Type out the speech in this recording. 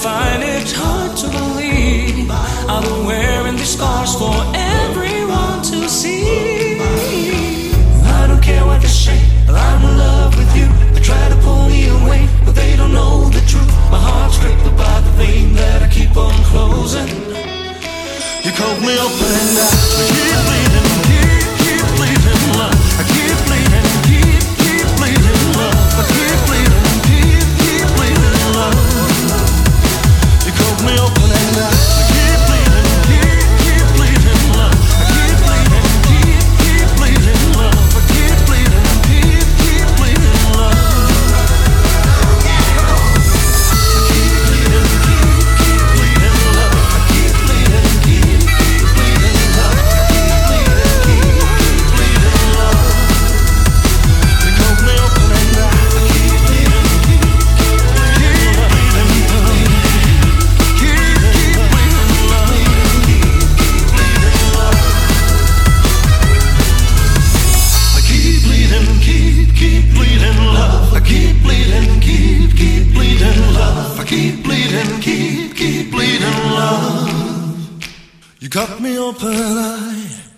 find it hard to believe I've been wearing these scars forever. keep bleeding, keep, keep bleeding, love. You cut me open, I.